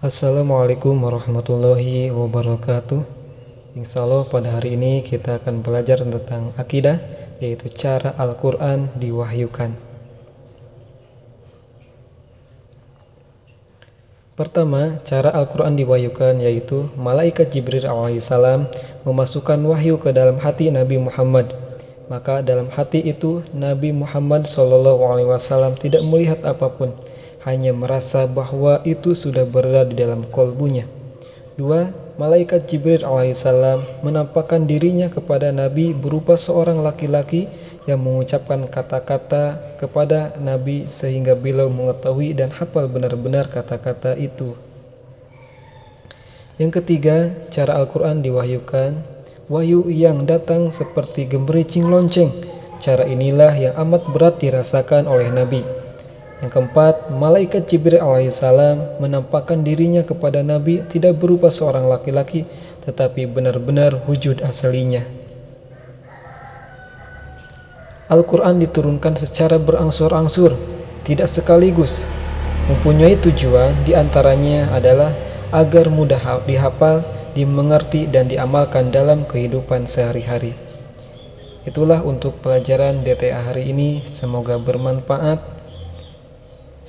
Assalamualaikum warahmatullahi wabarakatuh. Insya Allah pada hari ini kita akan belajar tentang akidah Yaitu cara Al-Quran diwahyukan. Pertama, cara Al-Quran diwahyukan yaitu Malaikat Jibril alaihissalam memasukkan wahyu ke dalam hati Nabi Muhammad. Maka dalam hati itu Nabi Muhammad SAW tidak melihat apa pun hanya merasa bahwa itu sudah berada di dalam kolbunya. Dua, malaikat Jibril alaihissalam menampakkan dirinya kepada Nabi berupa seorang laki-laki yang mengucapkan kata-kata kepada Nabi sehingga beliau mengetahui dan hafal benar-benar kata-kata itu. Yang ketiga, cara Al-Quran diwahyukan, wahyu yang datang seperti gemericing lonceng. Cara inilah yang amat berat dirasakan oleh Nabi. Yang keempat, malaikat Jibril alaihissalam menampakkan dirinya kepada Nabi tidak berupa seorang laki-laki, tetapi benar-benar wujud aslinya. Al-Quran diturunkan secara berangsur-angsur, tidak sekaligus. Mempunyai tujuan di antaranya adalah agar mudah dihafal, dimengerti, dan diamalkan dalam kehidupan sehari-hari. Itulah untuk pelajaran DTA hari ini. Semoga bermanfaat.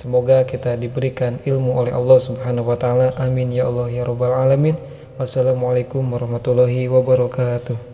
Semoga kita diberikan ilmu oleh Allah Subhanahu wa taala. Amin ya Allah ya rabbal alamin. Wassalamualaikum warahmatullahi wabarakatuh.